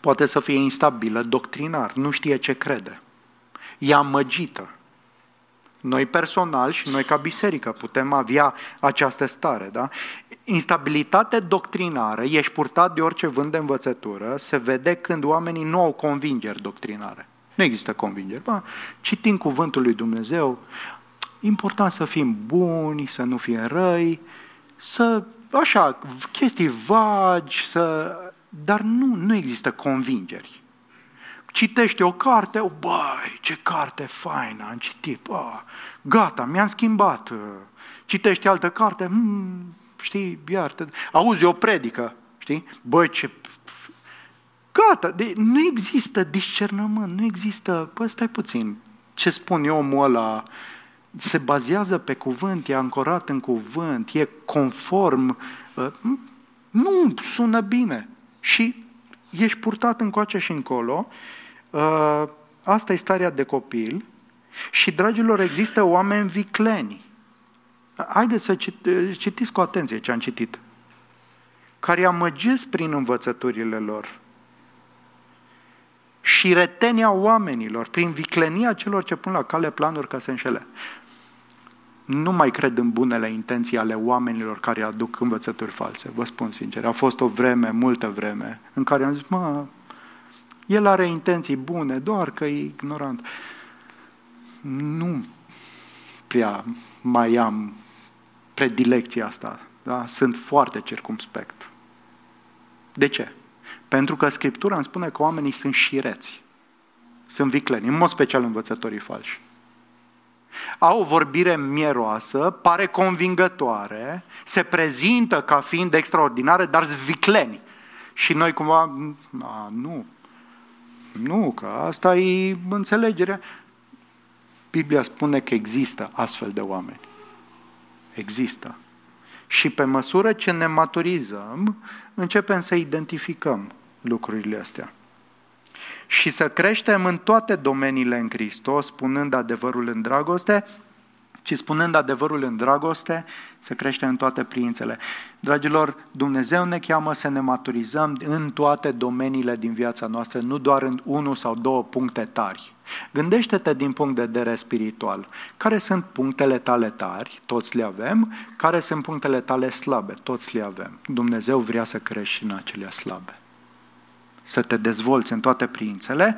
B: poate să fie instabilă doctrinar, nu știe ce crede. E amăgită. Noi personal și noi ca biserică putem avea această stare. Da? Instabilitate doctrinară, ești purtat de orice vânt de învățătură, se vede când oamenii nu au convingeri doctrinare. Nu există convingeri. Ba, citim cuvântul lui Dumnezeu, important să fim buni, să nu fim răi, să, așa, chestii vagi, să dar nu, nu există convingeri. Citește o carte, o, băi, ce carte faină, am citit, bă, gata, mi-am schimbat. Citește altă carte, hmm, știi, iartă, auzi o predică, știi, băi, ce... Gata, de, nu există discernământ, nu există, bă, stai puțin, ce spune omul ăla, se bazează pe cuvânt, e ancorat în cuvânt, e conform, uh, nu sună bine și ești purtat încoace și încolo. Uh, asta e starea de copil. Și, dragilor, există oameni vicleni. Haideți să citiți cu atenție ce am citit. Care amăgesc prin învățăturile lor și retenia oamenilor, prin viclenia celor ce pun la cale planuri ca să înșele. Nu mai cred în bunele intenții ale oamenilor care aduc învățături false, vă spun sincer. A fost o vreme, multă vreme, în care am zis, mă, el are intenții bune, doar că e ignorant. Nu prea mai am predilecția asta. Da? Sunt foarte circumspect. De ce? Pentru că Scriptura îmi spune că oamenii sunt șireți, sunt vicleni, în mod special învățătorii falși. Au o vorbire mieroasă, pare convingătoare, se prezintă ca fiind extraordinare, dar sunt vicleni. Și noi cumva, a, nu, nu, că asta e înțelegerea. Biblia spune că există astfel de oameni. Există. Și pe măsură ce ne maturizăm, începem să identificăm lucrurile astea. Și să creștem în toate domeniile în Hristos, spunând adevărul în dragoste, ci spunând adevărul în dragoste, să creștem în toate priințele. Dragilor, Dumnezeu ne cheamă să ne maturizăm în toate domeniile din viața noastră, nu doar în unul sau două puncte tari. Gândește-te din punct de vedere spiritual. Care sunt punctele tale tari? Toți le avem. Care sunt punctele tale slabe? Toți le avem. Dumnezeu vrea să crești în acelea slabe. Să te dezvolți în toate priințele.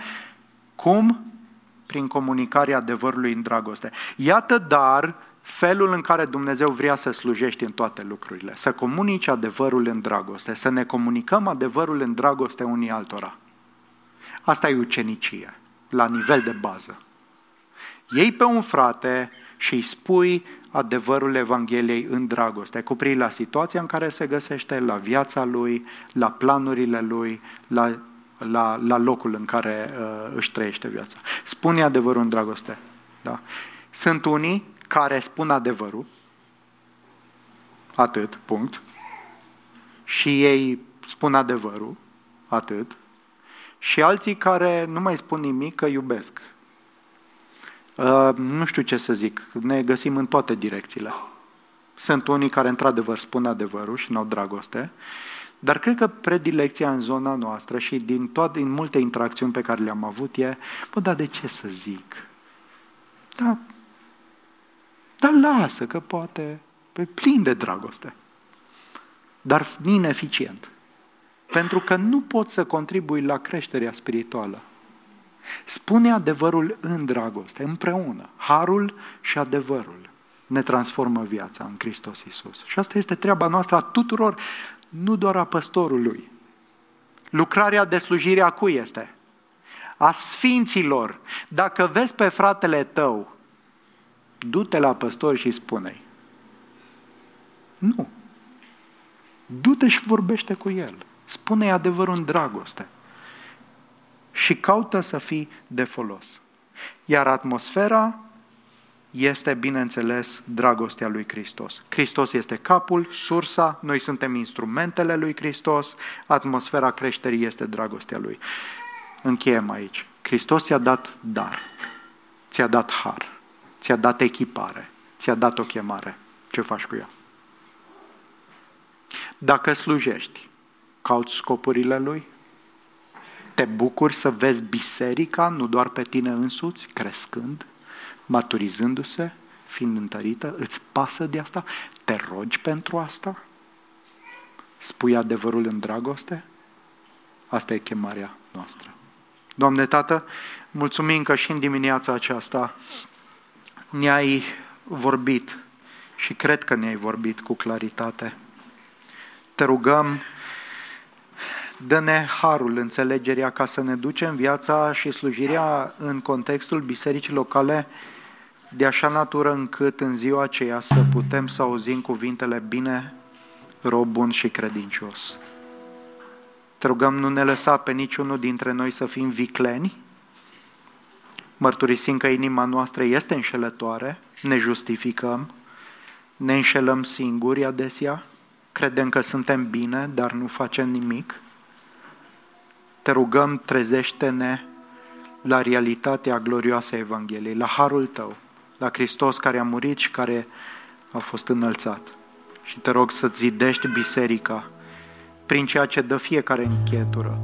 B: Cum? Prin comunicarea adevărului în dragoste. Iată dar felul în care Dumnezeu vrea să slujești în toate lucrurile. Să comunici adevărul în dragoste. Să ne comunicăm adevărul în dragoste unii altora. Asta e ucenicie la nivel de bază. Iei pe un frate și îi spui adevărul Evangheliei în dragoste, cu la situația în care se găsește, la viața lui, la planurile lui, la, la, la locul în care uh, își trăiește viața. Spune adevărul în dragoste. Da? Sunt unii care spun adevărul, atât, punct, și ei spun adevărul, atât, și alții care nu mai spun nimic că iubesc. Uh, nu știu ce să zic, ne găsim în toate direcțiile. Sunt unii care într-adevăr spun adevărul și n-au dragoste, dar cred că predilecția în zona noastră și din, toate, din multe interacțiuni pe care le-am avut e, bă, dar de ce să zic? Da, dar lasă că poate, pe plin de dragoste, dar ineficient. Pentru că nu poți să contribui la creșterea spirituală. Spune adevărul în dragoste, împreună. Harul și adevărul ne transformă viața în Hristos Iisus. Și asta este treaba noastră a tuturor, nu doar a păstorului. Lucrarea de slujire a cui este? A sfinților. Dacă vezi pe fratele tău, du-te la păstor și spune-i. Nu. Du-te și vorbește cu el. Spune-i adevărul în dragoste. Și caută să fii de folos. Iar atmosfera este, bineînțeles, dragostea lui Hristos. Hristos este capul, sursa, noi suntem instrumentele lui Hristos, atmosfera creșterii este dragostea lui. Încheiem aici. Hristos ți-a dat dar, ți-a dat har, ți-a dat echipare, ți-a dat o chemare. Ce faci cu ea? Dacă slujești, cauți scopurile lui? Te bucuri să vezi biserica, nu doar pe tine însuți, crescând, maturizându-se, fiind întărită? Îți pasă de asta? Te rogi pentru asta? Spui adevărul în dragoste? Asta e chemarea noastră. Doamne Tată, mulțumim că și în dimineața aceasta ne-ai vorbit și cred că ne-ai vorbit cu claritate. Te rugăm Dă-ne harul, înțelegerea ca să ne ducem viața și slujirea în contextul bisericii locale de așa natură încât în ziua aceea să putem să auzim cuvintele bine, rob bun și credincios. Te rugăm, nu ne lăsa pe niciunul dintre noi să fim vicleni, mărturisim că inima noastră este înșelătoare, ne justificăm, ne înșelăm singuri adesea, credem că suntem bine, dar nu facem nimic. Te rugăm, trezește-ne la realitatea glorioasă a Evangheliei, la harul Tău, la Hristos care a murit și care a fost înălțat. Și te rog să zidești biserica prin ceea ce dă fiecare închetură.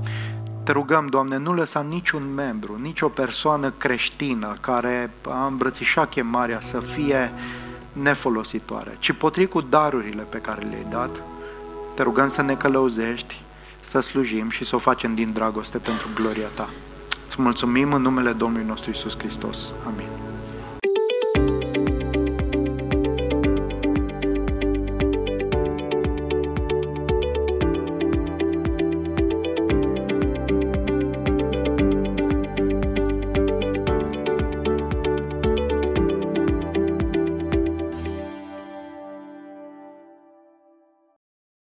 B: Te rugăm, Doamne, nu lăsa niciun membru, nicio persoană creștină care a îmbrățișat chemarea să fie nefolositoare, ci potrivit cu darurile pe care le-ai dat, te rugăm să ne călăuzești, să slujim și să o facem din dragoste pentru gloria Ta. Îți mulțumim în numele Domnului nostru Isus Hristos. Amin.